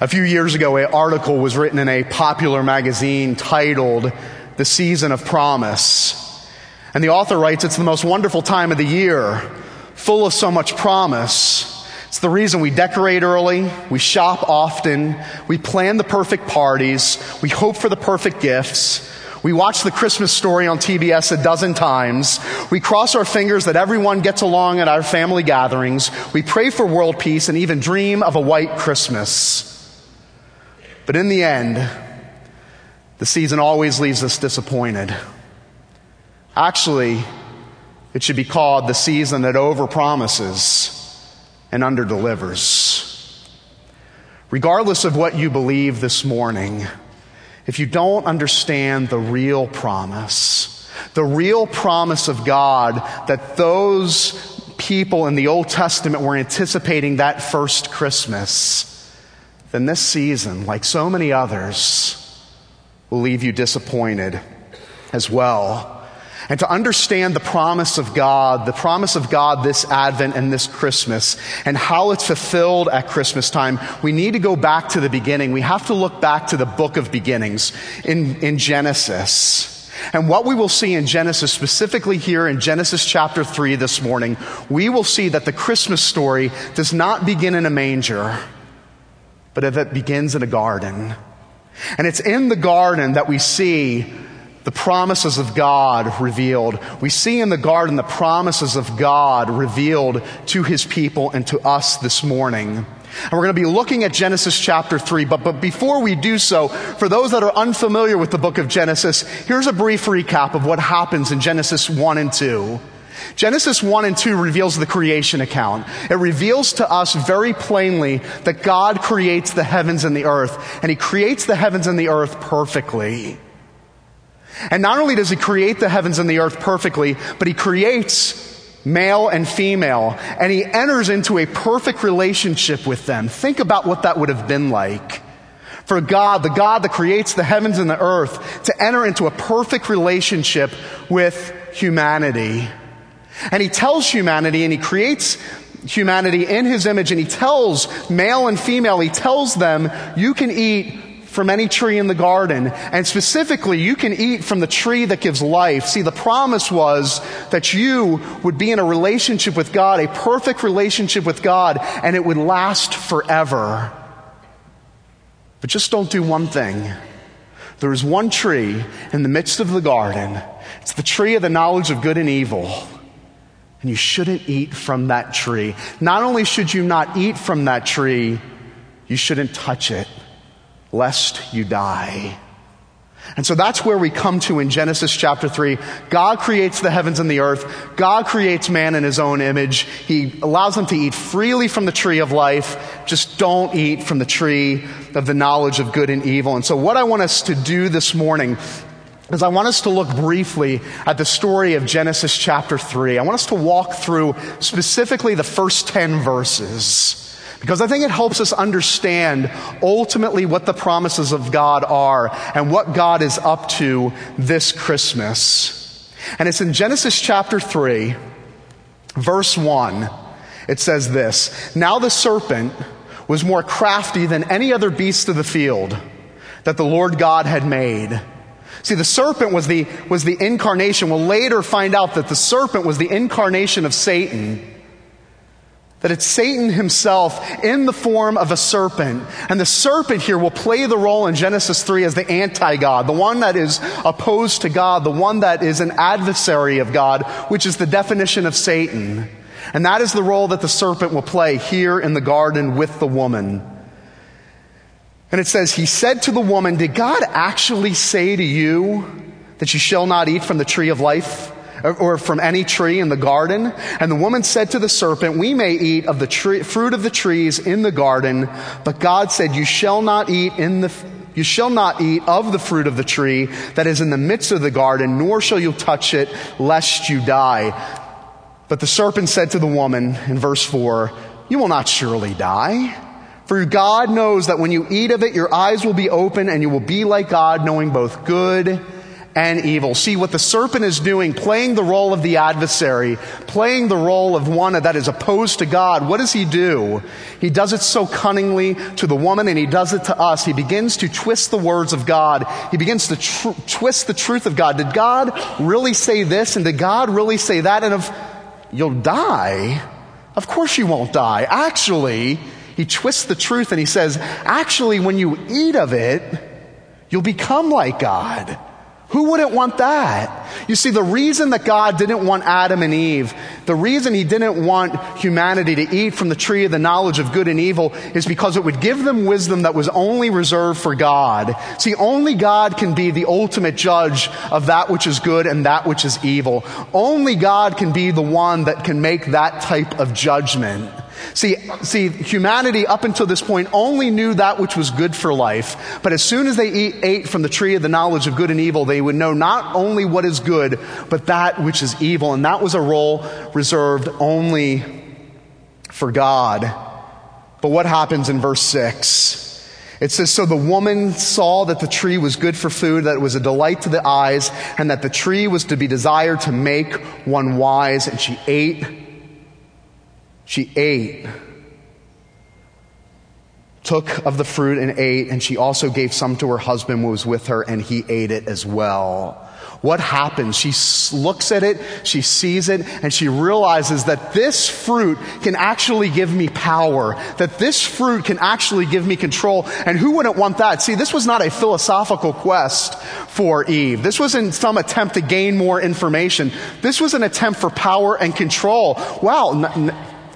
A few years ago, an article was written in a popular magazine titled The Season of Promise. And the author writes, It's the most wonderful time of the year, full of so much promise. It's the reason we decorate early, we shop often, we plan the perfect parties, we hope for the perfect gifts. We watch the Christmas story on TBS a dozen times. We cross our fingers that everyone gets along at our family gatherings. We pray for world peace and even dream of a white Christmas. But in the end, the season always leaves us disappointed. Actually, it should be called the season that overpromises and underdelivers. Regardless of what you believe this morning, if you don't understand the real promise, the real promise of God that those people in the Old Testament were anticipating that first Christmas, then this season, like so many others, will leave you disappointed as well. And to understand the promise of God, the promise of God this Advent and this Christmas, and how it's fulfilled at Christmas time, we need to go back to the beginning. We have to look back to the book of beginnings in, in Genesis. And what we will see in Genesis, specifically here in Genesis chapter 3 this morning, we will see that the Christmas story does not begin in a manger but it begins in a garden. And it's in the garden that we see the promises of God revealed. We see in the garden the promises of God revealed to his people and to us this morning. And we're going to be looking at Genesis chapter 3. But, but before we do so, for those that are unfamiliar with the book of Genesis, here's a brief recap of what happens in Genesis 1 and 2. Genesis 1 and 2 reveals the creation account. It reveals to us very plainly that God creates the heavens and the earth, and He creates the heavens and the earth perfectly. And not only does He create the heavens and the earth perfectly, but He creates male and female, and He enters into a perfect relationship with them. Think about what that would have been like for God, the God that creates the heavens and the earth, to enter into a perfect relationship with humanity. And he tells humanity and he creates humanity in his image and he tells male and female, he tells them, you can eat from any tree in the garden. And specifically, you can eat from the tree that gives life. See, the promise was that you would be in a relationship with God, a perfect relationship with God, and it would last forever. But just don't do one thing. There is one tree in the midst of the garden. It's the tree of the knowledge of good and evil. And you shouldn't eat from that tree. Not only should you not eat from that tree, you shouldn't touch it, lest you die. And so that's where we come to in Genesis chapter 3. God creates the heavens and the earth. God creates man in his own image. He allows them to eat freely from the tree of life. Just don't eat from the tree of the knowledge of good and evil. And so what I want us to do this morning is I want us to look briefly at the story of Genesis chapter 3. I want us to walk through specifically the first 10 verses. Because I think it helps us understand ultimately what the promises of God are and what God is up to this Christmas. And it's in Genesis chapter 3, verse 1. It says this Now the serpent was more crafty than any other beast of the field that the Lord God had made. See, the serpent was the, was the incarnation. We'll later find out that the serpent was the incarnation of Satan. That it's Satan himself in the form of a serpent. And the serpent here will play the role in Genesis 3 as the anti God, the one that is opposed to God, the one that is an adversary of God, which is the definition of Satan. And that is the role that the serpent will play here in the garden with the woman. And it says, He said to the woman, Did God actually say to you that you shall not eat from the tree of life? Or from any tree in the garden? And the woman said to the serpent, We may eat of the tree, fruit of the trees in the garden, but God said, You shall not eat in the you shall not eat of the fruit of the tree that is in the midst of the garden, nor shall you touch it, lest you die. But the serpent said to the woman in verse 4, You will not surely die. For God knows that when you eat of it, your eyes will be open and you will be like God, knowing both good and evil. See what the serpent is doing, playing the role of the adversary, playing the role of one that is opposed to God. What does he do? He does it so cunningly to the woman and he does it to us. He begins to twist the words of God. He begins to tr- twist the truth of God. Did God really say this? And did God really say that? And if you'll die, of course you won't die. Actually, he twists the truth and he says, actually, when you eat of it, you'll become like God. Who wouldn't want that? You see, the reason that God didn't want Adam and Eve, the reason he didn't want humanity to eat from the tree of the knowledge of good and evil is because it would give them wisdom that was only reserved for God. See, only God can be the ultimate judge of that which is good and that which is evil. Only God can be the one that can make that type of judgment. See, see, humanity up until this point only knew that which was good for life. But as soon as they eat, ate from the tree of the knowledge of good and evil, they would know not only what is good, but that which is evil. And that was a role reserved only for God. But what happens in verse 6? It says, So the woman saw that the tree was good for food, that it was a delight to the eyes, and that the tree was to be desired to make one wise, and she ate she ate, took of the fruit and ate, and she also gave some to her husband who was with her, and he ate it as well. What happens? She looks at it, she sees it, and she realizes that this fruit can actually give me power, that this fruit can actually give me control. And who wouldn't want that? See, this was not a philosophical quest for Eve. This wasn't some attempt to gain more information. This was an attempt for power and control. Wow.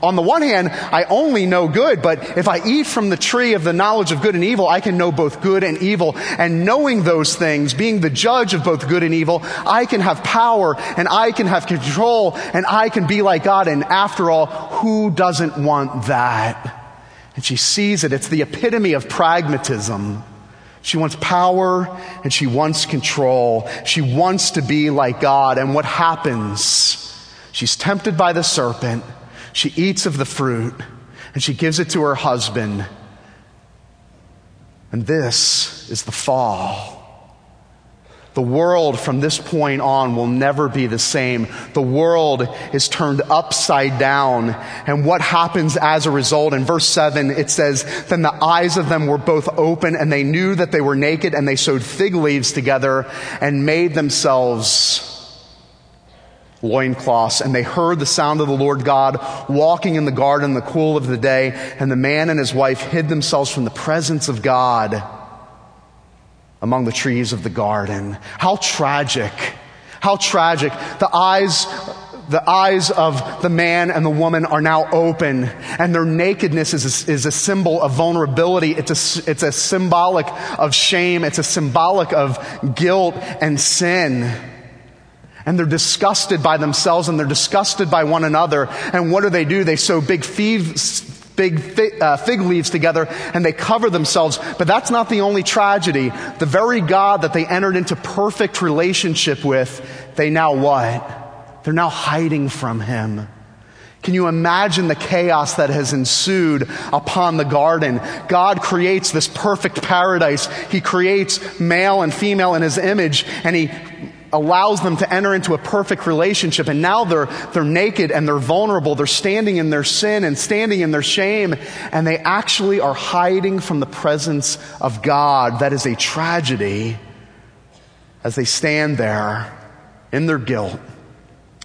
On the one hand, I only know good, but if I eat from the tree of the knowledge of good and evil, I can know both good and evil. And knowing those things, being the judge of both good and evil, I can have power and I can have control and I can be like God. And after all, who doesn't want that? And she sees it. It's the epitome of pragmatism. She wants power and she wants control. She wants to be like God. And what happens? She's tempted by the serpent. She eats of the fruit and she gives it to her husband. And this is the fall. The world from this point on will never be the same. The world is turned upside down. And what happens as a result? In verse 7, it says, Then the eyes of them were both open, and they knew that they were naked, and they sewed fig leaves together and made themselves loincloths, and they heard the sound of the Lord God walking in the garden in the cool of the day, and the man and his wife hid themselves from the presence of God among the trees of the garden. How tragic. How tragic. The eyes the eyes of the man and the woman are now open, and their nakedness is a, is a symbol of vulnerability. It's a, it's a symbolic of shame. It's a symbolic of guilt and sin and they're disgusted by themselves and they're disgusted by one another. And what do they do? They sew big thieves, big fig, uh, fig leaves together and they cover themselves. But that's not the only tragedy. The very God that they entered into perfect relationship with, they now what? They're now hiding from him. Can you imagine the chaos that has ensued upon the garden? God creates this perfect paradise. He creates male and female in his image and he allows them to enter into a perfect relationship. And now they're, they're naked and they're vulnerable. They're standing in their sin and standing in their shame. And they actually are hiding from the presence of God. That is a tragedy as they stand there in their guilt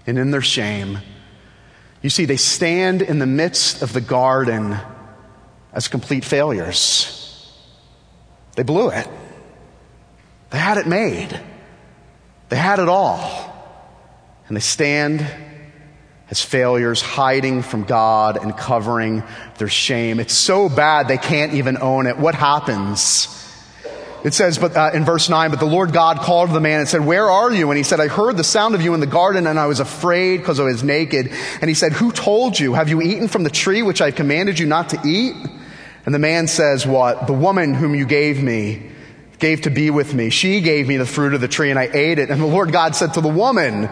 and in their shame. You see, they stand in the midst of the garden as complete failures. They blew it. They had it made. They had it all. And they stand as failures, hiding from God and covering their shame. It's so bad they can't even own it. What happens? It says, but uh, in verse 9, but the Lord God called the man and said, Where are you? And he said, I heard the sound of you in the garden and I was afraid because I was naked. And he said, Who told you? Have you eaten from the tree which I commanded you not to eat? And the man says, What? The woman whom you gave me gave to be with me. She gave me the fruit of the tree and I ate it. And the Lord God said to the woman,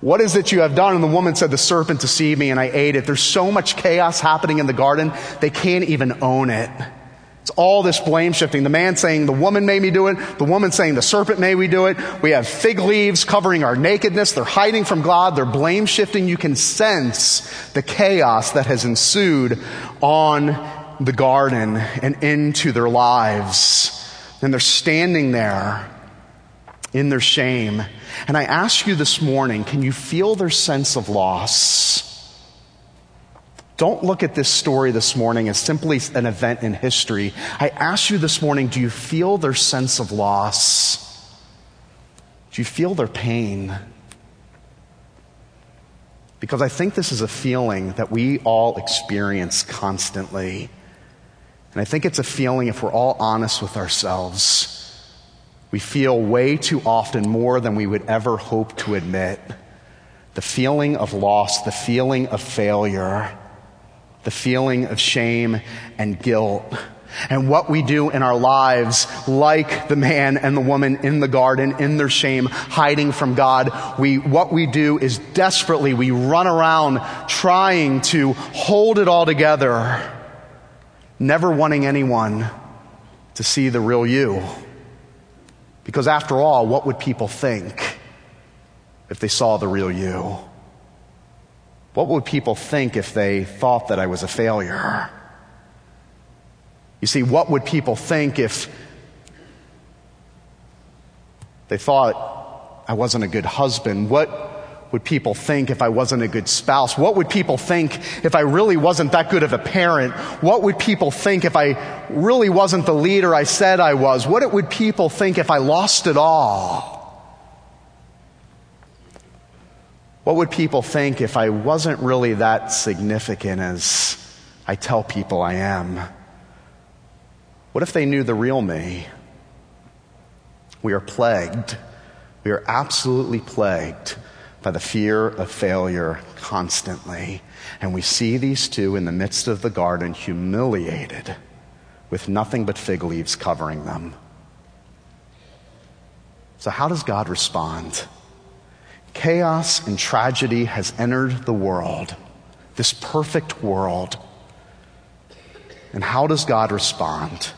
what is it you have done? And the woman said, the serpent deceived me and I ate it. There's so much chaos happening in the garden, they can't even own it. It's all this blame shifting. The man saying, the woman made me do it. The woman saying, the serpent made me do it. We have fig leaves covering our nakedness. They're hiding from God. They're blame shifting. You can sense the chaos that has ensued on the garden and into their lives. And they're standing there in their shame. And I ask you this morning, can you feel their sense of loss? Don't look at this story this morning as simply an event in history. I ask you this morning, do you feel their sense of loss? Do you feel their pain? Because I think this is a feeling that we all experience constantly. And I think it's a feeling, if we're all honest with ourselves, we feel way too often more than we would ever hope to admit. The feeling of loss, the feeling of failure the feeling of shame and guilt. And what we do in our lives, like the man and the woman in the garden, in their shame, hiding from God, we, what we do is desperately, we run around trying to hold it all together, never wanting anyone to see the real you. Because after all, what would people think if they saw the real you? What would people think if they thought that I was a failure? You see, what would people think if they thought I wasn't a good husband? What would people think if I wasn't a good spouse? What would people think if I really wasn't that good of a parent? What would people think if I really wasn't the leader I said I was? What would people think if I lost it all? What would people think if I wasn't really that significant as I tell people I am? What if they knew the real me? We are plagued. We are absolutely plagued by the fear of failure constantly. And we see these two in the midst of the garden humiliated with nothing but fig leaves covering them. So, how does God respond? Chaos and tragedy has entered the world, this perfect world. And how does God respond?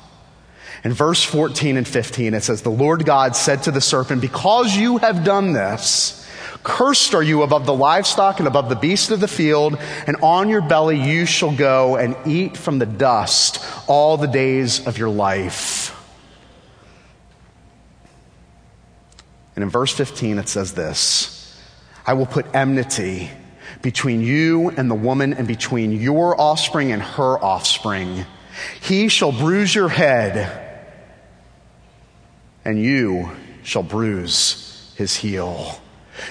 In verse 14 and 15, it says, The Lord God said to the serpent, Because you have done this, Cursed are you above the livestock and above the beasts of the field, and on your belly you shall go and eat from the dust all the days of your life. And in verse 15, it says this I will put enmity between you and the woman and between your offspring and her offspring. He shall bruise your head and you shall bruise his heel.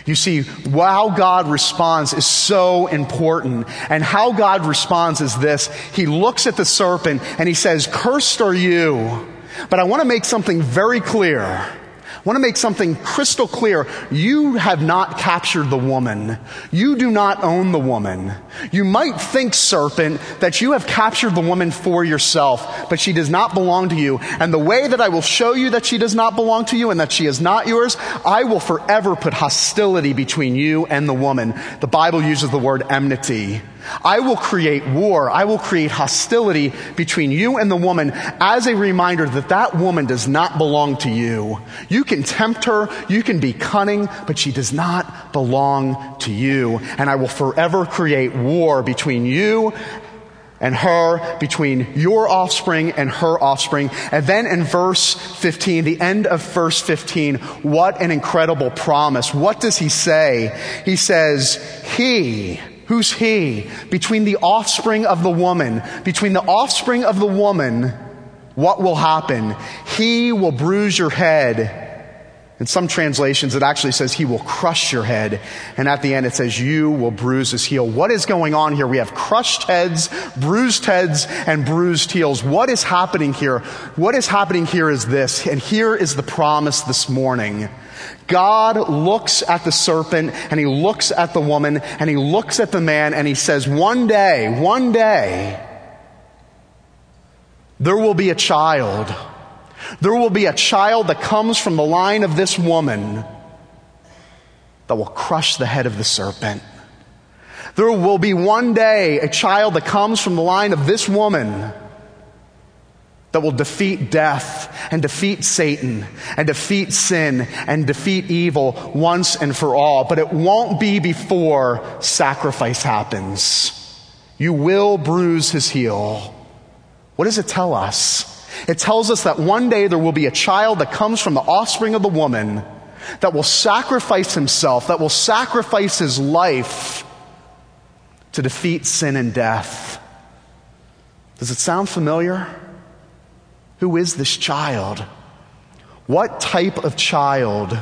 You see, how God responds is so important. And how God responds is this. He looks at the serpent and he says, cursed are you. But I want to make something very clear. Want to make something crystal clear. You have not captured the woman. You do not own the woman. You might think, serpent, that you have captured the woman for yourself, but she does not belong to you. And the way that I will show you that she does not belong to you and that she is not yours, I will forever put hostility between you and the woman. The Bible uses the word enmity. I will create war. I will create hostility between you and the woman as a reminder that that woman does not belong to you. You can tempt her, you can be cunning, but she does not belong to you. And I will forever create war between you and her, between your offspring and her offspring. And then in verse 15, the end of verse 15, what an incredible promise. What does he say? He says, He, Who's he? Between the offspring of the woman, between the offspring of the woman, what will happen? He will bruise your head. In some translations, it actually says he will crush your head. And at the end, it says you will bruise his heel. What is going on here? We have crushed heads, bruised heads, and bruised heels. What is happening here? What is happening here is this. And here is the promise this morning. God looks at the serpent and he looks at the woman and he looks at the man and he says, one day, one day, there will be a child. There will be a child that comes from the line of this woman that will crush the head of the serpent. There will be one day a child that comes from the line of this woman that will defeat death and defeat Satan and defeat sin and defeat evil once and for all. But it won't be before sacrifice happens. You will bruise his heel. What does it tell us? It tells us that one day there will be a child that comes from the offspring of the woman that will sacrifice himself, that will sacrifice his life to defeat sin and death. Does it sound familiar? Who is this child? What type of child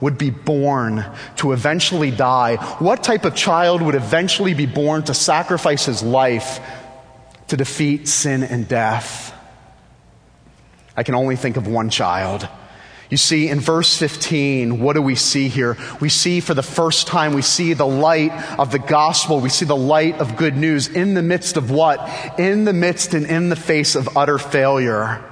would be born to eventually die? What type of child would eventually be born to sacrifice his life to defeat sin and death? I can only think of one child. You see, in verse 15, what do we see here? We see for the first time, we see the light of the gospel. We see the light of good news in the midst of what? In the midst and in the face of utter failure.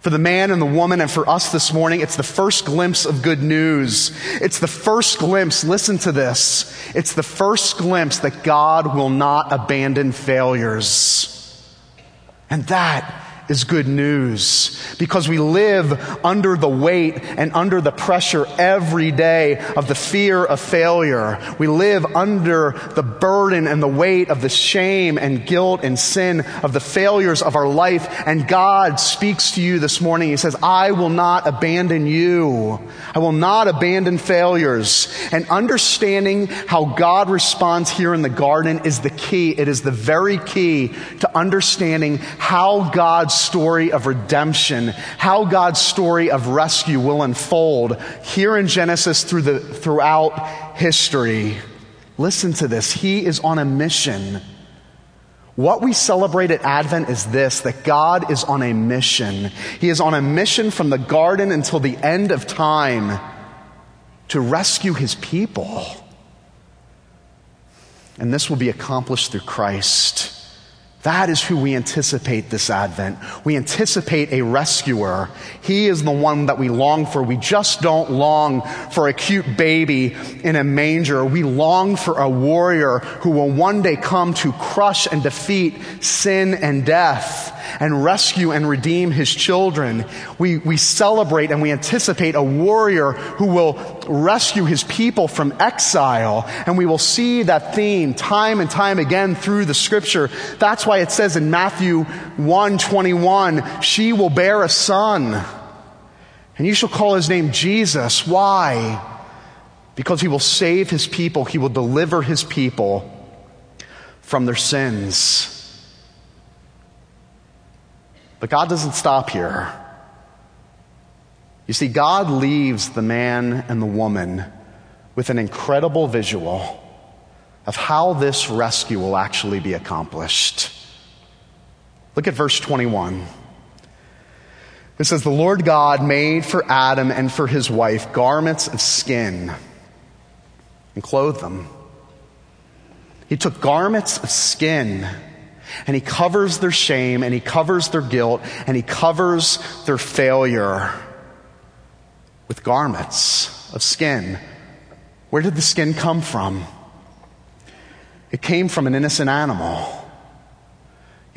For the man and the woman and for us this morning, it's the first glimpse of good news. It's the first glimpse, listen to this. It's the first glimpse that God will not abandon failures. And that is good news because we live under the weight and under the pressure every day of the fear of failure. We live under the burden and the weight of the shame and guilt and sin of the failures of our life. And God speaks to you this morning. He says, I will not abandon you. I will not abandon failures. And understanding how God responds here in the garden is the key. It is the very key to understanding how God's story of redemption, how God's story of rescue will unfold here in Genesis through the, throughout history. Listen to this. He is on a mission. What we celebrate at Advent is this that God is on a mission. He is on a mission from the garden until the end of time to rescue his people. And this will be accomplished through Christ. That is who we anticipate this Advent. We anticipate a rescuer. He is the one that we long for. We just don't long for a cute baby in a manger. We long for a warrior who will one day come to crush and defeat sin and death and rescue and redeem his children. We, we celebrate and we anticipate a warrior who will rescue his people from exile. And we will see that theme time and time again through the scripture. That's why it says in Matthew 1 21, she will bear a son. And you shall call his name Jesus. Why? Because he will save his people, he will deliver his people from their sins. But God doesn't stop here. You see, God leaves the man and the woman with an incredible visual of how this rescue will actually be accomplished. Look at verse 21. It says, The Lord God made for Adam and for his wife garments of skin and clothed them. He took garments of skin and he covers their shame and he covers their guilt and he covers their failure with garments of skin. Where did the skin come from? It came from an innocent animal.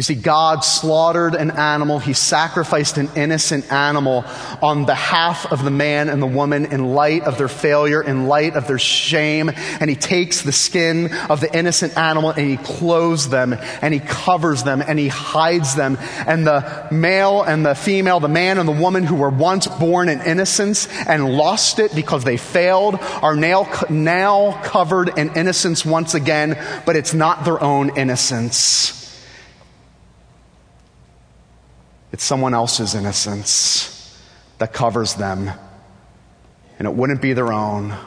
You see, God slaughtered an animal. He sacrificed an innocent animal on behalf of the man and the woman in light of their failure, in light of their shame. And He takes the skin of the innocent animal and He clothes them and He covers them and He hides them. And the male and the female, the man and the woman who were once born in innocence and lost it because they failed are now, now covered in innocence once again, but it's not their own innocence. It's someone else's innocence that covers them, and it wouldn't be their own.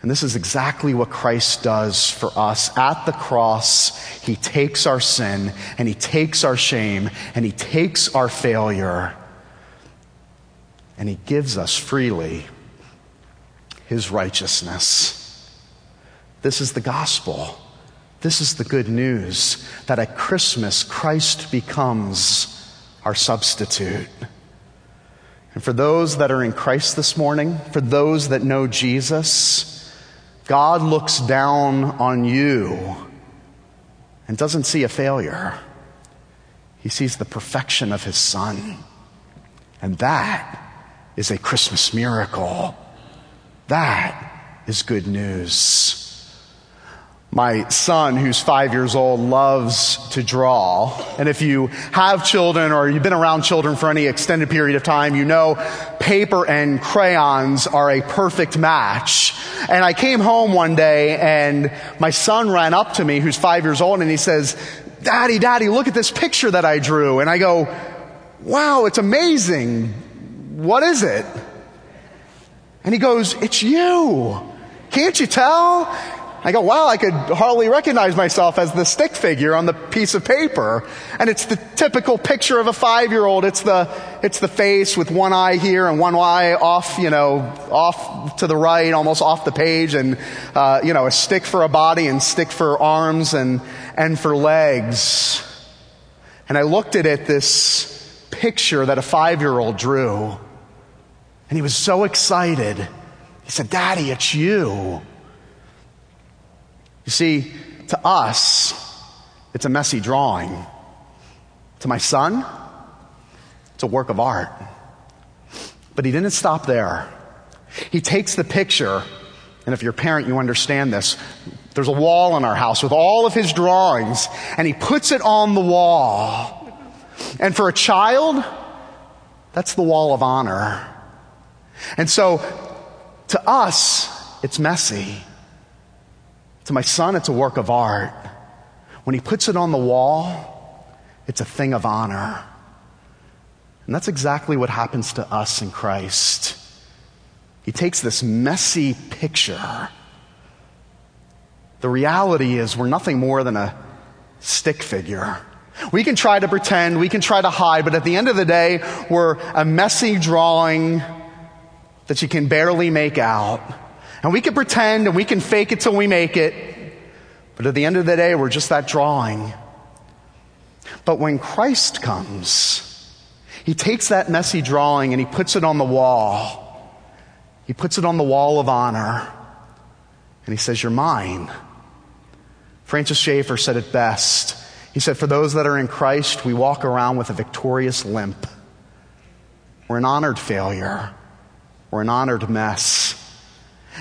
And this is exactly what Christ does for us. At the cross, He takes our sin and He takes our shame and He takes our failure and He gives us freely His righteousness. This is the gospel. This is the good news that at Christmas, Christ becomes our substitute. And for those that are in Christ this morning, for those that know Jesus, God looks down on you and doesn't see a failure. he sees the perfection of his son. And that is a Christmas miracle. That is good news. My son, who's five years old, loves to draw. And if you have children or you've been around children for any extended period of time, you know paper and crayons are a perfect match. And I came home one day and my son ran up to me, who's five years old, and he says, Daddy, Daddy, look at this picture that I drew. And I go, Wow, it's amazing. What is it? And he goes, It's you. Can't you tell? I go, wow, I could hardly recognize myself as the stick figure on the piece of paper. And it's the typical picture of a five year old. It's the, it's the face with one eye here and one eye off, you know, off to the right, almost off the page, and, uh, you know, a stick for a body and stick for arms and, and for legs. And I looked at it, this picture that a five year old drew. And he was so excited. He said, Daddy, it's you. See, to us, it's a messy drawing. To my son, it's a work of art. But he didn't stop there. He takes the picture, and if you're a parent, you understand this. There's a wall in our house with all of his drawings, and he puts it on the wall. And for a child, that's the wall of honor. And so, to us, it's messy. To my son, it's a work of art. When he puts it on the wall, it's a thing of honor. And that's exactly what happens to us in Christ. He takes this messy picture. The reality is, we're nothing more than a stick figure. We can try to pretend, we can try to hide, but at the end of the day, we're a messy drawing that you can barely make out. And we can pretend and we can fake it till we make it. But at the end of the day, we're just that drawing. But when Christ comes, he takes that messy drawing and he puts it on the wall. He puts it on the wall of honor. And he says, You're mine. Francis Schaeffer said it best. He said, For those that are in Christ, we walk around with a victorious limp. We're an honored failure. We're an honored mess.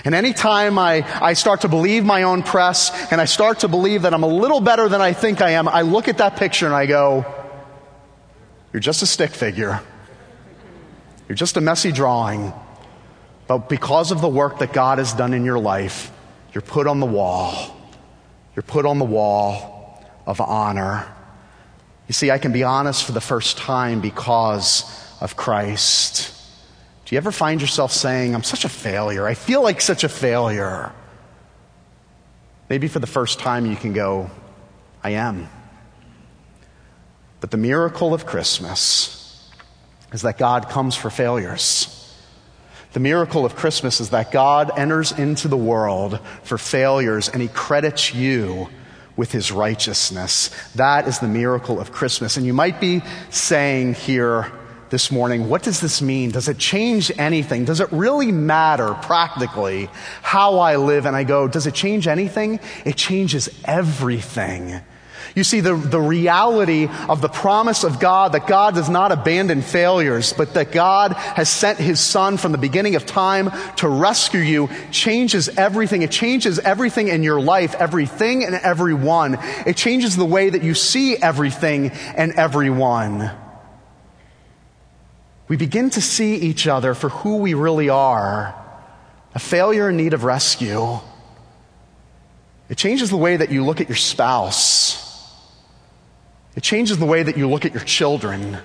And anytime I, I start to believe my own press and I start to believe that I'm a little better than I think I am, I look at that picture and I go, You're just a stick figure. You're just a messy drawing. But because of the work that God has done in your life, you're put on the wall. You're put on the wall of honor. You see, I can be honest for the first time because of Christ. You ever find yourself saying, I'm such a failure? I feel like such a failure. Maybe for the first time you can go, I am. But the miracle of Christmas is that God comes for failures. The miracle of Christmas is that God enters into the world for failures and he credits you with his righteousness. That is the miracle of Christmas. And you might be saying here, this morning what does this mean? Does it change anything? Does it really matter practically how I live? And I go, does it change anything? It changes everything. You see, the, the reality of the promise of God that God does not abandon failures, but that God has sent His Son from the beginning of time to rescue you changes everything. It changes everything in your life, everything and everyone. It changes the way that you see everything and everyone we begin to see each other for who we really are a failure in need of rescue. It changes the way that you look at your spouse. It changes the way that you look at your children.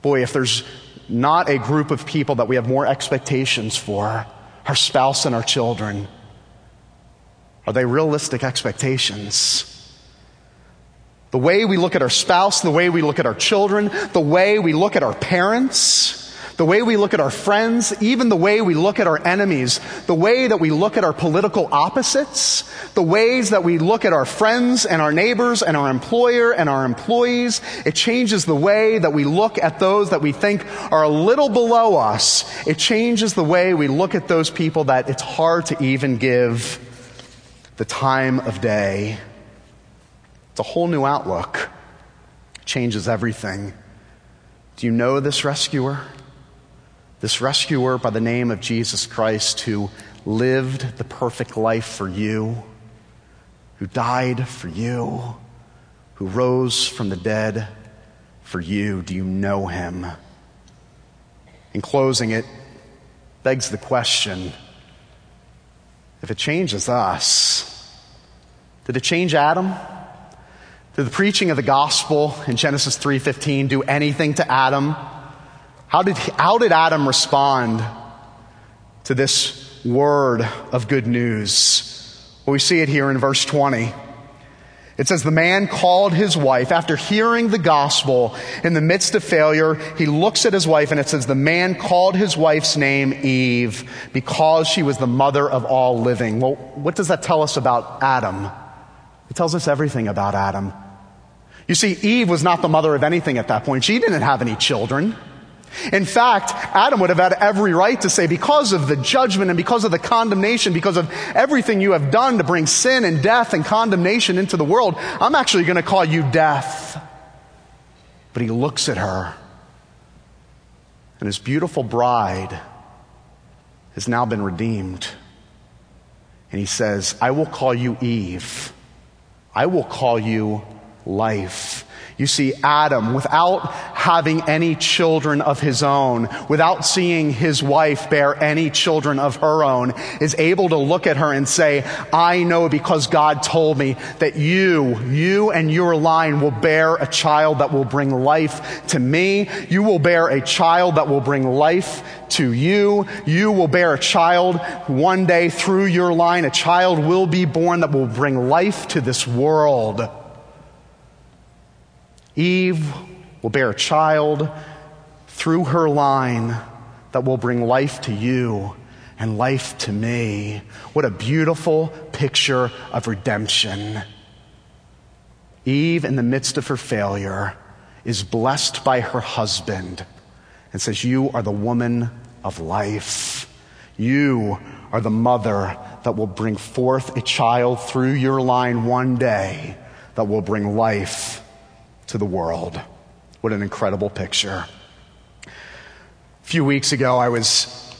Boy, if there's not a group of people that we have more expectations for, our spouse and our children, are they realistic expectations? The way we look at our spouse, the way we look at our children, the way we look at our parents, the way we look at our friends, even the way we look at our enemies, the way that we look at our political opposites, the ways that we look at our friends and our neighbors and our employer and our employees. It changes the way that we look at those that we think are a little below us. It changes the way we look at those people that it's hard to even give the time of day. It's a whole new outlook. Changes everything. Do you know this rescuer? This rescuer by the name of Jesus Christ who lived the perfect life for you, who died for you, who rose from the dead for you. Do you know him? In closing, it begs the question if it changes us, did it change Adam? Did the preaching of the gospel in Genesis 3:15 do anything to Adam? How did, how did Adam respond to this word of good news? Well, we see it here in verse 20. It says, The man called his wife after hearing the gospel in the midst of failure. He looks at his wife and it says, The man called his wife's name Eve because she was the mother of all living. Well, what does that tell us about Adam? It tells us everything about Adam. You see, Eve was not the mother of anything at that point. She didn't have any children. In fact, Adam would have had every right to say, because of the judgment and because of the condemnation, because of everything you have done to bring sin and death and condemnation into the world, I'm actually going to call you death. But he looks at her, and his beautiful bride has now been redeemed. And he says, I will call you Eve. I will call you life. You see, Adam, without having any children of his own, without seeing his wife bear any children of her own, is able to look at her and say, I know because God told me that you, you and your line will bear a child that will bring life to me. You will bear a child that will bring life to you. You will bear a child one day through your line. A child will be born that will bring life to this world. Eve will bear a child through her line that will bring life to you and life to me. What a beautiful picture of redemption. Eve, in the midst of her failure, is blessed by her husband and says, You are the woman of life. You are the mother that will bring forth a child through your line one day that will bring life to the world. What an incredible picture. A few weeks ago, I was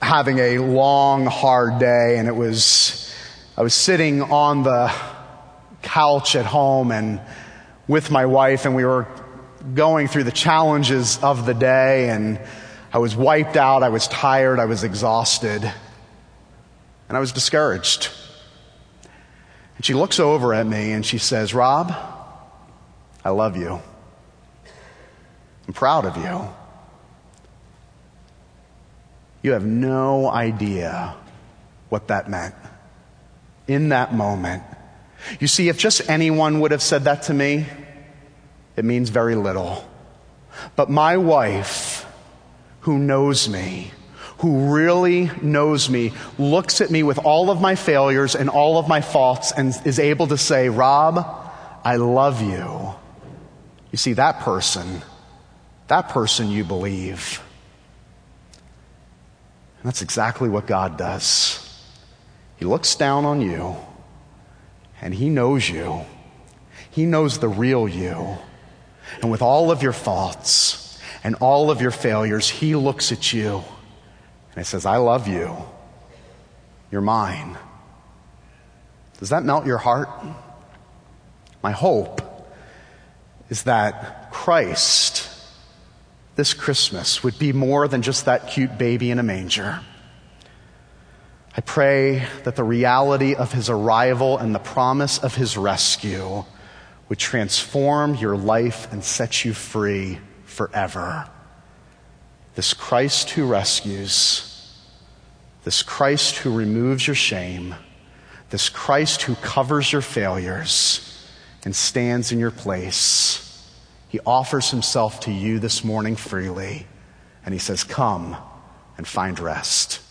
having a long, hard day, and it was, I was sitting on the couch at home and with my wife, and we were going through the challenges of the day, and I was wiped out, I was tired, I was exhausted, and I was discouraged. And she looks over at me and she says, Rob, I love you. I'm proud of you. You have no idea what that meant in that moment. You see, if just anyone would have said that to me, it means very little. But my wife, who knows me, who really knows me, looks at me with all of my failures and all of my faults and is able to say, Rob, I love you. You see, that person, that person you believe. And that's exactly what God does. He looks down on you and He knows you. He knows the real you. And with all of your faults and all of your failures, He looks at you and He says, I love you. You're mine. Does that melt your heart? My hope is that Christ, this Christmas, would be more than just that cute baby in a manger. I pray that the reality of his arrival and the promise of his rescue would transform your life and set you free forever. This Christ who rescues, this Christ who removes your shame, this Christ who covers your failures and stands in your place. He offers himself to you this morning freely, and he says, Come and find rest.